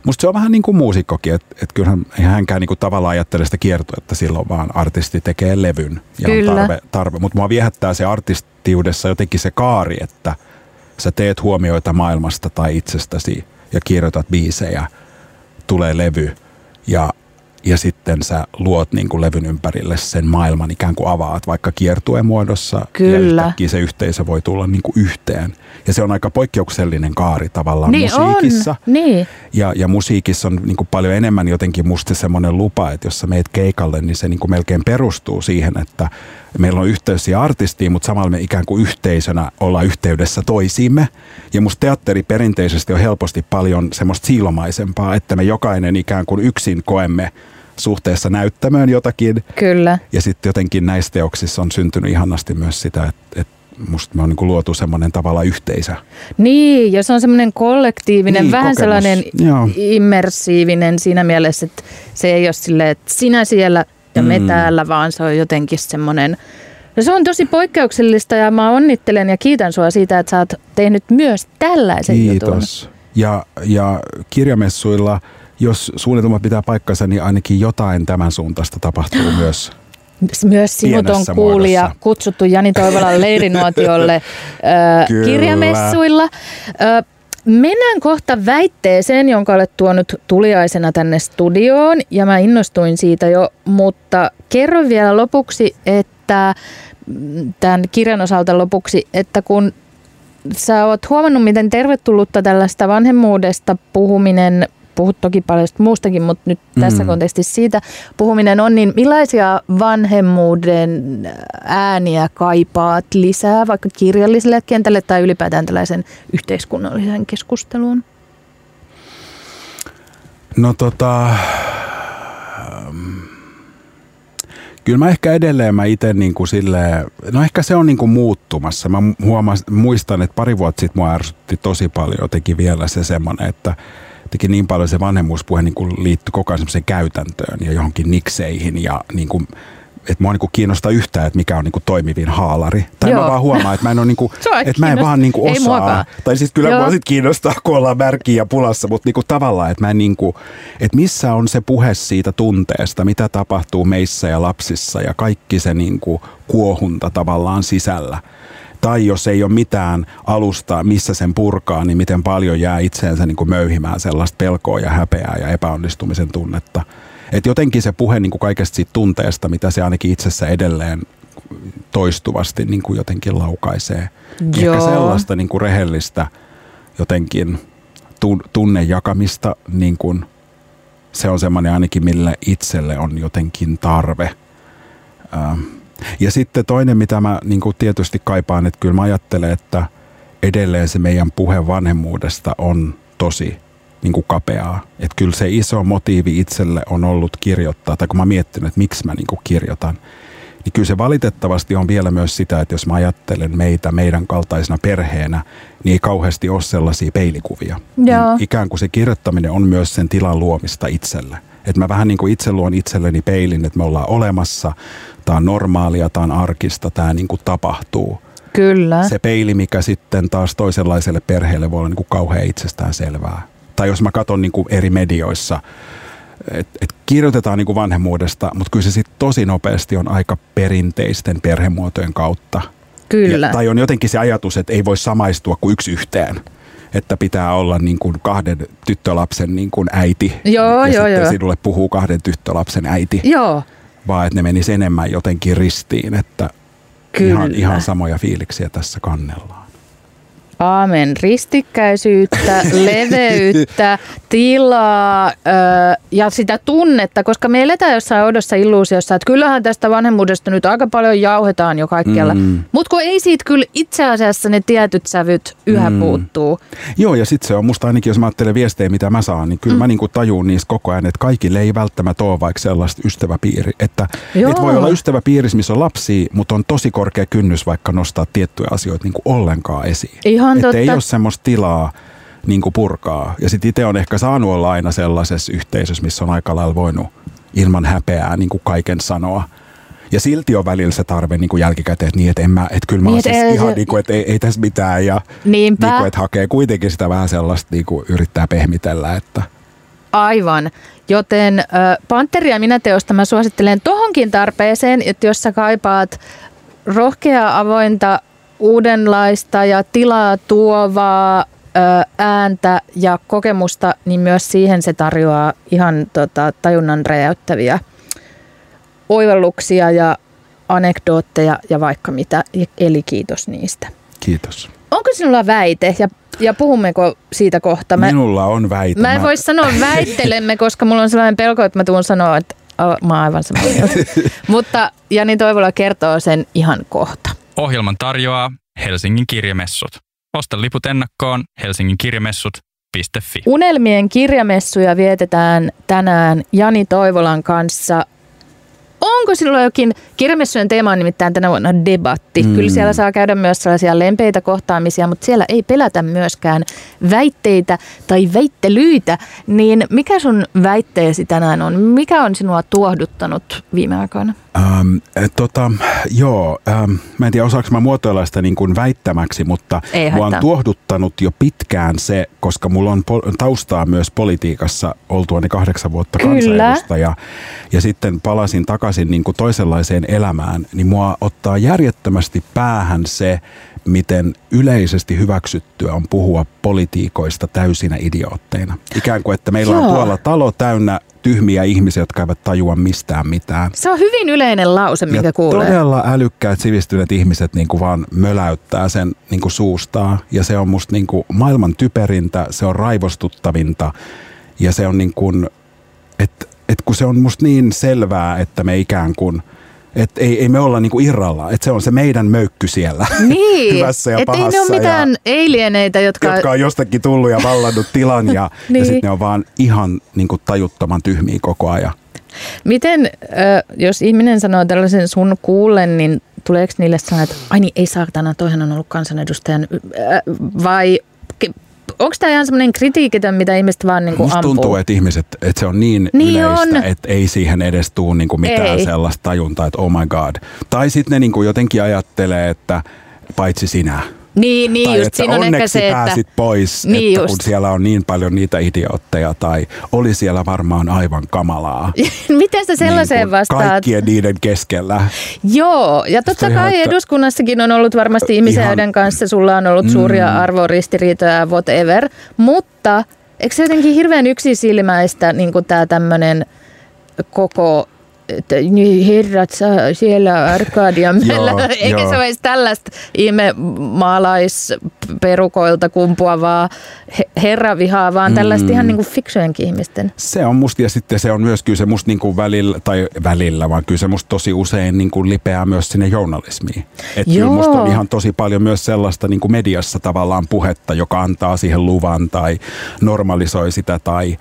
Musta se on vähän niin kuin muusikkokin, että et kyllähän ei hänkään niinku tavallaan ajattele sitä kiertoa, että silloin vaan artisti tekee levyn ja Kyllä. on tarve. tarve. Mutta mua viehättää se artistiudessa jotenkin se kaari, että sä teet huomioita maailmasta tai itsestäsi ja kirjoitat biisejä, tulee levy ja ja sitten sä luot niin kuin levyn ympärille sen maailman ikään kuin avaat vaikka kiertueen muodossa. Kyllä. Ja yhtäkkiä se yhteisö voi tulla niin kuin yhteen. Ja se on aika poikkeuksellinen kaari tavallaan Niin musiikissa. on. Niin. Ja, ja musiikissa on niin kuin paljon enemmän jotenkin musta semmoinen lupa, että jos sä meet keikalle, niin se niin kuin melkein perustuu siihen, että meillä on yhteys siihen artistiin, mutta samalla me ikään kuin yhteisönä ollaan yhteydessä toisiimme. Ja musta teatteri perinteisesti on helposti paljon semmoista siilomaisempaa, että me jokainen ikään kuin yksin koemme suhteessa näyttämöön jotakin. Kyllä. Ja sitten jotenkin näissä teoksissa on syntynyt ihanasti myös sitä, että, että musta me on niin luotu semmoinen tavalla yhteisö. Niin, ja se on semmoinen kollektiivinen, Niin, vähän kokemus. sellainen Joo. immersiivinen siinä mielessä, että se ei ole silleen, että sinä siellä ja me Mm. täällä, vaan se on jotenkin semmoinen No se on tosi poikkeuksellista ja mä onnittelen ja kiitän sua siitä, että sä oot tehnyt myös tällaisen jutun. Kiitos. Ja, ja kirjamessuilla, jos suunnitelmat pitää paikkansa, niin ainakin jotain tämän suuntaista tapahtuu myös. Myös sinut on kuulija muodossa. kutsuttu Jani Toivolan leirinuotiolle ö, kirjamessuilla. Ö, Mennään kohta väitteeseen, jonka olet tuonut tuliaisena tänne studioon, ja mä innostuin siitä jo, mutta kerro vielä lopuksi, että mm, tämän kirjan osalta lopuksi, että kun sä oot huomannut, miten tervetullutta tällaista vanhemmuudesta puhuminen, puhut toki paljon muustakin, mutta nyt tässä Mm. kontekstissa siitä puhuminen on, niin millaisia vanhemmuuden ääniä kaipaat lisää vaikka kirjalliselle kentälle tai ylipäätään tällaisen yhteiskunnallisen keskusteluun? No tota, kyllä mä ehkä edelleen mä itse niin kuin silleen, no ehkä se on niin kuin muuttumassa. Mä huomas, muistan, että pari vuotta sitten mua ärsytti tosi paljon jotenkin vielä se semmoinen, että teki niin paljon se vanhemmuuspuhe niin kuin liittyi koko ajan käytäntöön ja johonkin nikseihin ja niin kuin, että mua niin kuin kiinnostaa yhtään, että mikä on niin kuin toimivin haalari. Tai Joo. mä vaan huomaan, että mä en, ole niin ei että mä en vaan niin kuin Ei osaa. muakaan. Tai siis kyllä Joo. mua sit kiinnostaa, kun ollaan märkiä ja pulassa, mutta niinku tavallaan, että mä en niinku, että missä on se puhe siitä tunteesta, mitä tapahtuu meissä ja lapsissa ja kaikki se niinku kuohunta tavallaan sisällä. Tai jos ei ole mitään alusta, missä sen purkaa, niin miten paljon jää itseensä niinku möyhimään sellaista pelkoa ja häpeää ja epäonnistumisen tunnetta. Et jotenkin se puhe niinku kaikesta siitä tunteesta, mitä se ainakin itsessä edelleen toistuvasti niin kuin jotenkin laukaisee. Joo. Ehkä sellaista niin kuin rehellistä jotenkin tun- tunnen jakamista, niin kuin se on semmoinen ainakin, mille itselle on jotenkin tarve. Ähm. Ja sitten toinen, mitä mä niin kuin tietysti kaipaan, että kyllä mä ajattelen, että edelleen se meidän puhe vanhemmuudesta on tosi niin kuin kapeaa. Että kyllä se iso motiivi itselle on ollut kirjoittaa, tai kun mä miettinyt, että miksi mä niin kuin kirjoitan, niin kyllä se valitettavasti on vielä myös sitä, että jos mä ajattelen meitä meidän kaltaisena perheenä, niin ei kauheasti ole sellaisia peilikuvia. Joo. Niin ikään kuin se kirjoittaminen on myös sen tilan luomista itselle. Että mä vähän niin kuin itse luon itselleni peilin, että me ollaan olemassa, tämä on normaalia, tämä on arkista, tämä niin kuin tapahtuu. Kyllä. Se peili, mikä sitten taas toisenlaiselle perheelle voi olla niin kuin kauhean itsestään selvää. Tai jos mä katson niin kuin eri medioissa, että et kirjoitetaan niin kuin vanhemmuudesta, mutta kyllä se sitten tosi nopeasti on aika perinteisten perhemuotojen kautta. Kyllä. Ja, tai on jotenkin se ajatus, että ei voi samaistua kuin yksi yhteen. Että pitää olla niin kuin kahden tyttölapsen niin kuin äiti. Joo, ja joo, sitten joo. sinulle puhuu kahden tyttölapsen äiti. Joo, Vaan että ne menisi enemmän jotenkin ristiin, että Kyllä. ihan, ihan samoja fiiliksiä tässä kannellaan. Aamen. Ristikkäisyyttä, leveyttä, tilaa ö, ja sitä tunnetta, koska me eletään jossain oudossa illuusiossa, että kyllähän tästä vanhemmuudesta nyt aika paljon jauhetaan jo kaikkialla. Mm. Mutta kun ei siitä kyllä itse asiassa ne tietyt sävyt yhä Mm. puuttuu. Joo, ja sitten se on musta ainakin, jos mä ajattelen viestejä, mitä mä saan, niin kyllä mm. mä niinku tajun niistä koko ajan, että kaikille ei välttämättä ole vaikka sellaista ystäväpiiri. Että et voi olla ystäväpiirissä, missä on lapsia, mutta on tosi korkea kynnys vaikka nostaa tiettyjä asioita niinku ollenkaan esiin. Ihan Että ei totta. ole semmoista tilaa niin kuin purkaa. Ja sitten itse on ehkä saanut olla aina sellaisessa yhteisössä, missä on aika lailla voinut ilman häpeää niin kuin kaiken sanoa. Ja silti on välillä se tarve niin kuin jälkikäteen, että, niin, että, en mä, että kyllä mä Niin, että siis ei ihan se- niin kuin, että ei, ei tässä mitään. Ja Niinpä. niin kuin, että hakee kuitenkin sitä vähän sellaista, niin kuin yrittää pehmitellä, että Aivan. Joten ö, Panteria minä teosta mä suosittelen tohonkin tarpeeseen, että jos sä kaipaat rohkeaa, avointa, uudenlaista ja tilaa tuovaa ääntä ja kokemusta, niin myös siihen se tarjoaa ihan tota, tajunnan räjäyttäviä oivalluksia ja anekdootteja ja vaikka mitä. Eli kiitos niistä. kiitos. Onko sinulla väite ja, ja puhummeko siitä kohta? Mä, Minulla on väite. Mä en voi sanoa väittelemme, koska mulla on sellainen pelko, että mä tuun sanoa, että a- mä oon aivan samaa mieltä. Mutta Jani Toivola kertoo sen ihan kohta. Ohjelman tarjoaa Helsingin kirjamessut. Osta liput ennakkoon helsinginkirjamessut.fi. Fi. Unelmien kirjamessuja vietetään tänään Jani Toivolan kanssa. Onko silloin jokin, kirjamessujen teema on nimittäin tänä vuonna debatti. Mm. Kyllä siellä saa käydä myös sellaisia lempeitä kohtaamisia, mutta siellä ei pelätä myöskään väitteitä tai väittelyitä. Niin mikä sun väitteesi tänään on? Mikä on sinua tuohduttanut viime aikoina? Ähm, tota, joo, ähm, mä en tiedä osaanko mä muotoilla sitä niin kuin väittämäksi, mutta Ei mua on tuohduttanut jo pitkään se, koska mulla on po- taustaa myös politiikassa oltuani kahdeksan vuotta kansanedustaja. Ja sitten palasin takaisin niin kuin toisenlaiseen elämään, niin mua ottaa järjettömästi päähän se, miten yleisesti hyväksyttyä on puhua politiikoista täysinä idiootteina. Ikään kuin, että meillä on Joo. tuolla talo täynnä tyhmiä ihmisiä, jotka eivät tajua mistään mitään. Se on hyvin yleinen lause, minkä ja kuulee. todella älykkäät sivistyneet ihmiset niin kuin vaan möläyttää sen niin kuin suustaan. Ja se on musta niin kuin maailman typerintä, se on raivostuttavinta. Ja se on niin kuin, että et kun se on musta niin selvää, että me ikään kuin, että ei, ei me olla niin kuin irralla. Että se on se meidän möykky siellä. Niin, Hyvässä ja et ei pahassa. ne ole mitään ja, alieneita, jotka... jotka on jostakin tullut ja vallannut tilan ja, Niin. ja sitten ne on vaan ihan niin kuin tajuttoman tyhmiä koko ajan. Miten, jos ihminen sanoo tällaisen sun kuullen, niin tuleeko niille sanoa, että ai niin, ei saatana, toihan on ollut kansanedustajan, vai onko tämä ihan semmoinen kritiikitön, mitä ihmiset vaan niin Musta ampuu? tuntuu, että ihmiset, että se on niin, Niin yleistä, on. että ei siihen edes tuu niinku mitään Ei. sellaista tajuntaa, että oh my god. Tai sitten ne niinku jotenkin ajattelee, että paitsi sinä. Niin, niin tai just että siinä on ehkä onneksi se, että... pääsit pois, Niin että kun just. siellä on niin paljon niitä idiootteja, tai oli siellä varmaan aivan kamalaa. Miten sä sellaiseen Niin vastaat? Kaikkien niiden keskellä. Joo, ja totta ihan, kai että- eduskunnassakin on ollut varmasti ihmisiä, Ihan- joiden kanssa sulla on ollut suuria Mm. arvoristiriitoja, whatever. Mutta eikö se jotenkin hirveän yksisilmäistä niin tämä tämmöinen koko että niin herrat saa siellä Arkadianmäellä. Eikä joo. se edes tällaista ihme maalaisperukoilta kumpuavaa he- herravihaa, vaan tällaista Mm. ihan niin kuin fiksujenkin ihmisten. Se on musta, ja sitten se on myös kyllä se musta niinku välillä, tai välillä, vaan kyllä se musta tosi usein niinku lipeää myös sinne journalismiin. Että kyllä musta on ihan tosi paljon myös sellaista niinku mediassa tavallaan puhetta, joka antaa siihen luvan tai normalisoi sitä tai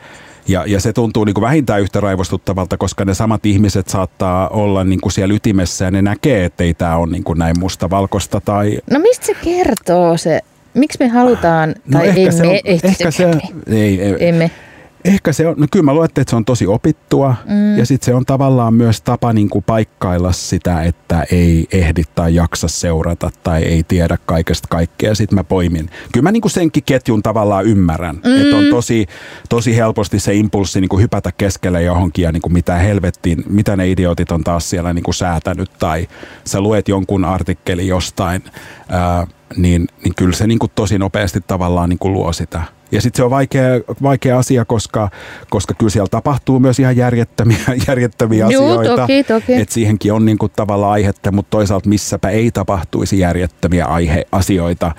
ja, ja se tuntuu niin kuin vähintään yhtä raivostuttavalta, koska ne samat ihmiset saattaa olla niin kuin siellä ytimessä ja ne näkee, että ei tämä ole niin kuin näin mustavalkoista. Tai, No mistä se kertoo se? Miksi me halutaan, no tai ei se me, on, ehkä se, ei, ei, ei me. Ehkä se on, no kyllä mä luulen, että se on tosi opittua mm. ja sitten se on tavallaan myös tapa niin kuin paikkailla sitä, että ei ehdi tai jaksa seurata tai ei tiedä kaikesta kaikkea. Sitten mä poimin. Kyllä mä niin kuin senkin ketjun tavallaan ymmärrän, mm. että on tosi, tosi helposti se impulssi niin kuin hypätä keskelle johonkin ja niin kuin mitä helvettiin, mitä ne idiotit on taas siellä niin kuin säätänyt tai sä luet jonkun artikkeli jostain, ää, niin, niin kyllä se niin kuin tosi nopeasti tavallaan niin kuin luo sitä. Ja sitten se on vaikea, vaikea asia, koska, koska kyllä siellä tapahtuu myös ihan järjettömiä, järjettömiä Juu, asioita. toki, toki. Et siihenkin on niinku tavallaan aihetta, mutta toisaalta missäpä ei tapahtuisi järjettömiä aihe, asioita.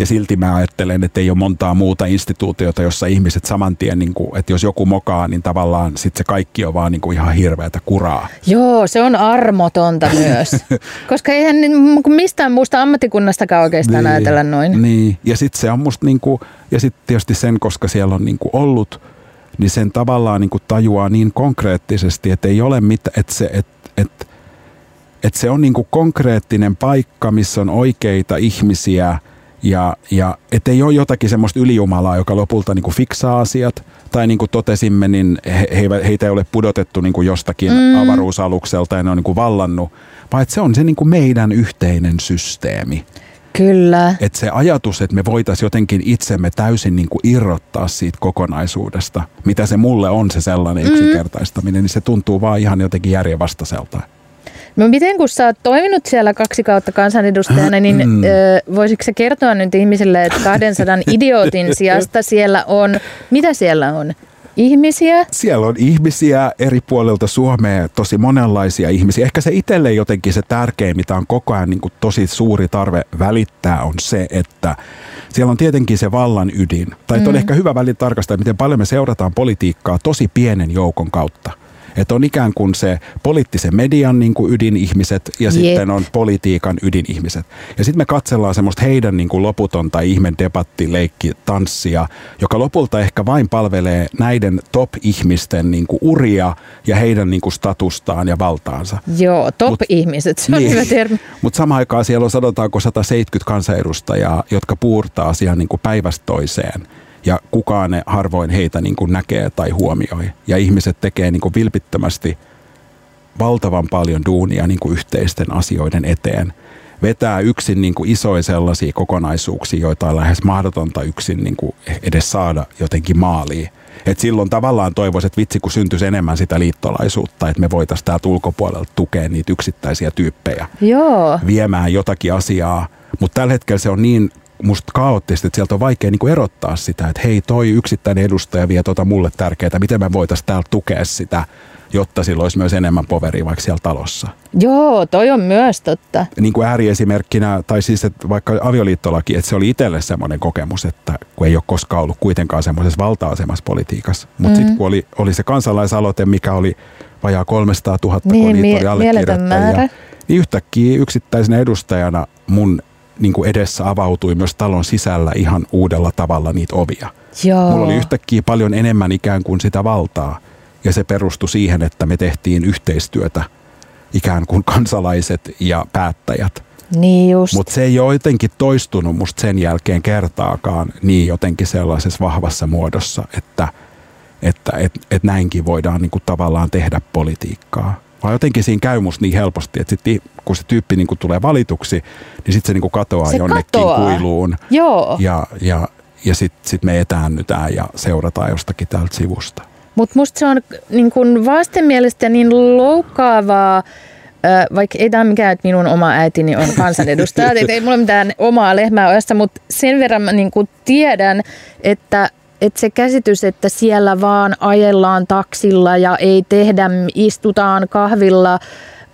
Ja silti mä ajattelen, että ei ole montaa muuta instituutiota, jossa ihmiset saman tien, niinku, että jos joku mokaa, niin tavallaan sit se kaikki on vaan niinku ihan hirveätä kuraa. Joo, se on armotonta myös. Koska eihän niin- mistään muusta ammattikunnastakaan oikeastaan ajatella noin. Niin, ja sitten se on musta niinku, ja sitten tietysti sen, koska siellä on niinku ollut, niin sen tavallaan niinku tajuaa niin konkreettisesti, että ei ole mitään, että se, et, et, et se on niinku konkreettinen paikka, missä on oikeita ihmisiä, ja, ja että ei ole jotakin semmoista ylijumalaa, joka lopulta niinku fiksaa asiat, tai niin kuin totesimme, niin he, he, heitä ei ole pudotettu niin kuin jostakin mm. avaruusalukselta ja ne on niin kuin vallannut, vaan että se on se niin kuin meidän yhteinen systeemi. Kyllä. Että se ajatus, että me voitaisiin jotenkin itsemme täysin niin kuin irrottaa siitä kokonaisuudesta, mitä se mulle on se sellainen yksinkertaistaminen, niin se tuntuu vaan ihan jotenkin järjenvastaiselta. No miten kun sä oot toiminut siellä kaksi kautta kansanedustajana, niin Mm. ö, voisitko sä kertoa nyt ihmisille, että 200 idiootin sijasta siellä on, mitä siellä on? Ihmisiä? Siellä on ihmisiä eri puolilta Suomea, tosi monenlaisia ihmisiä. Ehkä se itselle jotenkin se tärkein, mitä on koko ajan niin kuin tosi suuri tarve välittää, on se, että siellä on tietenkin se vallan ydin. Tai mm. on ehkä hyvä väli tarkastaa, miten paljon me seurataan politiikkaa tosi pienen joukon kautta. Että on ikään kuin se poliittisen median niin kuin ydinihmiset ja Jep. sitten on politiikan ydinihmiset. Ja sitten me katsellaan semmoista heidän niin kuin loputonta ihme leikki tanssia, joka lopulta ehkä vain palvelee näiden top-ihmisten niin kuin uria ja heidän niin kuin statustaan ja valtaansa. Joo, top-ihmiset, se on niin, hyvä termi. Mutta samaan aikaan siellä on sanotaanko 170 kansanedustajaa, jotka puurtaa asiaa niin kuin päivästä toiseen – ja kukaan ne harvoin heitä niin kuin näkee tai huomioi. Ja ihmiset tekee niin kuin vilpittömästi valtavan paljon duunia niin kuin yhteisten asioiden eteen. Vetää yksin niin kuin isoja sellaisia kokonaisuuksia, joita on lähes mahdotonta yksin niin kuin edes saada jotenkin maaliin. Et silloin tavallaan toivoisin, että vitsi kun syntyisi enemmän sitä liittolaisuutta, että me voitaisiin täältä ulkopuolelta tukea niitä yksittäisiä tyyppejä Joo. viemään jotakin asiaa. Mutta tällä hetkellä se on niin musta kaoottista, että sieltä on vaikea niin erottaa sitä, että hei toi yksittäinen edustaja vie tota mulle tärkeää, miten me voitaisiin täällä tukea sitä, jotta sillä olisi myös enemmän poveria vaikka siellä talossa. Joo, toi on myös totta. Niin kuin ääriesimerkkinä, tai siis että vaikka avioliittolaki, että se oli itselle semmoinen kokemus, että kun ei ole koskaan ollut kuitenkaan semmoisessa valta-asemassa politiikassa. Mutta mm-hmm. sitten kun oli, oli se kansalaisaloite, mikä oli vajaa 300 000, niin, kun niitä oli allekirjoittajia, niin yhtäkkiä yksittäisenä edustajana mun niin kuin edessä avautui myös talon sisällä ihan uudella tavalla niitä ovia. Joo. Mulla oli yhtäkkiä paljon enemmän ikään kuin sitä valtaa. Ja se perustui siihen, että me tehtiin yhteistyötä ikään kuin kansalaiset ja päättäjät. Niin just. Mutta se ei ole jotenkin toistunut musta sen jälkeen kertaakaan niin jotenkin sellaisessa vahvassa muodossa, että, että et, et näinkin voidaan niinku tavallaan tehdä politiikkaa. Vaan jotenkin siinä käy musta niin helposti, että sit, kun se tyyppi niin kuin tulee valituksi, niin sitten se niin kuin katoaa se jonnekin katoaa. kuiluun. Joo. Ja, ja, ja sitten sit me etäännytään ja seurataan jostakin täältä sivusta. Mutta musta se on niin kun vastenmielistä niin loukkaavaa, vaikka ei tämä mikään, että minun oma äitini on kansanedustaja, ei mulla mitään omaa lehmää ojassa, mutta sen verran mä niin tiedän, että että se käsitys, että siellä vaan ajellaan taksilla ja ei tehdä, istutaan kahvilla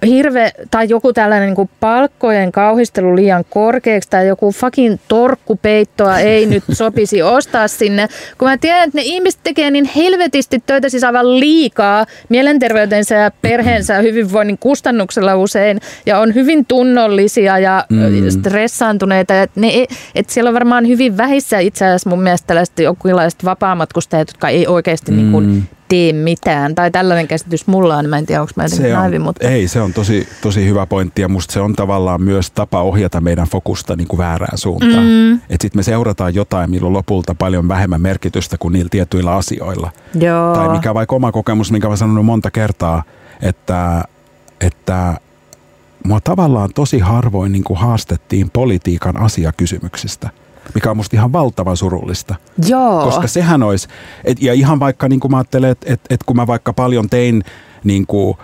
hirve, tai joku tällainen niin kuin palkkojen kauhistelu liian korkeaksi tai joku fucking torkkupeittoa ei nyt sopisi ostaa sinne. Kun mä tiedän, että ne ihmiset tekee niin helvetisti töitä siis aivan liikaa mielenterveytensä ja perheensä ja hyvinvoinnin kustannuksella usein ja on hyvin tunnollisia ja mm. stressaantuneita. Että, ne, että siellä on varmaan hyvin vähissä itse asiassa mun mielestä tällaiset jonkinlaiset vapaamatkustajat, jotka ei oikeasti mm. niin kuin tee mitään. Tai tällainen käsitys mulla on, mä en tiedä, onko mä jotenkin naivi, mutta... Ei, se on tosi, tosi hyvä pointti ja musta se on tavallaan myös tapa ohjata meidän fokusta niin kuin väärään suuntaan. Mm. Että sitten me seurataan jotain, millä on lopulta paljon vähemmän merkitystä kuin niillä tietyillä asioilla. Joo. Tai mikä vaikka oma kokemus, minkä mä sanonut monta kertaa, että, että mua tavallaan tosi harvoin niin kuin haastettiin politiikan asiakysymyksistä – mikä on musta ihan valtavan surullista. Joo. Koska sehän olisi, et, ja ihan vaikka niin kuin mä ajattelen, että et, et kun mä vaikka paljon tein niin kuin,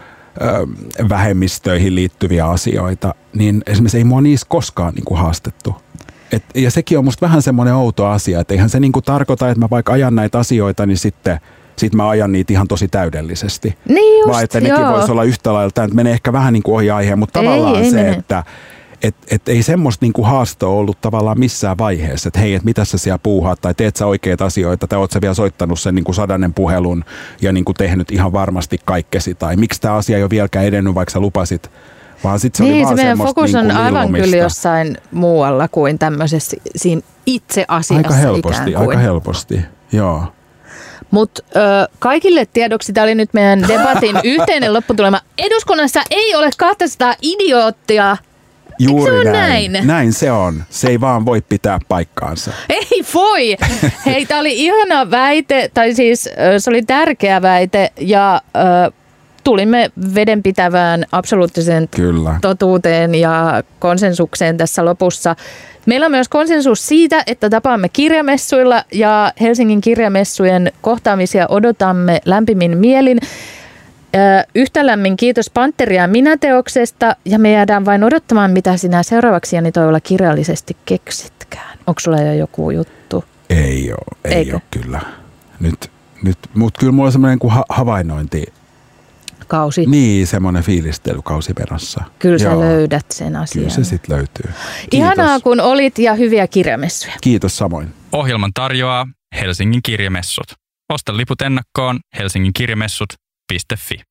ö, vähemmistöihin liittyviä asioita, niin esimerkiksi ei mua niissä koskaan niin kuin haastettu. Et, ja sekin on musta vähän semmoinen outo asia, että eihän se niin kuin tarkoita, että mä vaikka ajan näitä asioita, niin sitten sit mä ajan niitä ihan tosi täydellisesti. Niin just, Vaan että nekin voisi olla yhtä lailla, että menee ehkä vähän niin kuin ohi aiheen, mutta tavallaan ei, ei se, mene. että et, et ei semmoista niinku haastoa ollut tavallaan missään vaiheessa, että hei, että mitä sä siellä puuhaat tai teet sä oikeita asioita tai oot sä vielä soittanut sen niinku sadannen puhelun ja niinku tehnyt ihan varmasti kaikkesi tai miksi tämä asia ei ole vieläkään edennyt, vaikka sä lupasit vaan sit se niin, oli vaan se meidän fokus on niin aivan kyllä jossain muualla kuin tämmöisessä siinä itse asiassa Aika helposti, aika helposti, joo. Mutta kaikille tiedoksi, tämä oli nyt meidän debatin yhteinen lopputulema. Eduskunnassa ei ole 200 idioottia, Juuri se on näin. näin. Näin se on. Se ei vaan voi pitää paikkaansa. Ei voi! Hei, tämä oli ihana väite, tai siis se oli tärkeä väite, ja tulimme vedenpitävään absoluuttiseen Kyllä. totuuteen ja konsensukseen tässä lopussa. Meillä on myös konsensus siitä, että tapaamme kirjamessuilla ja Helsingin kirjamessujen kohtaamisia odotamme lämpimin mielin. Yhtä lämmin kiitos Panteria minä-teoksesta ja me jäädään vain odottamaan, mitä sinä seuraavaksi Jani Toivola kirjallisesti keksitkään. Onko sulla jo joku juttu? Ei ole, ei Eikö? ole kyllä. Nyt, nyt, mutta kyllä mulla on semmoinen kuin ha- havainnointi. Kausi. Niin, semmoinen fiilistelykausi perässä. Kyllä Joo. sä löydät sen asian. Kyllä se sitten löytyy. Kiitos. Ihanaa kun olit ja hyviä kirjamessuja. Kiitos samoin. Ohjelman tarjoaa Helsingin kirjamessut. Osta liput ennakkoon Helsingin kirjamessut.fi.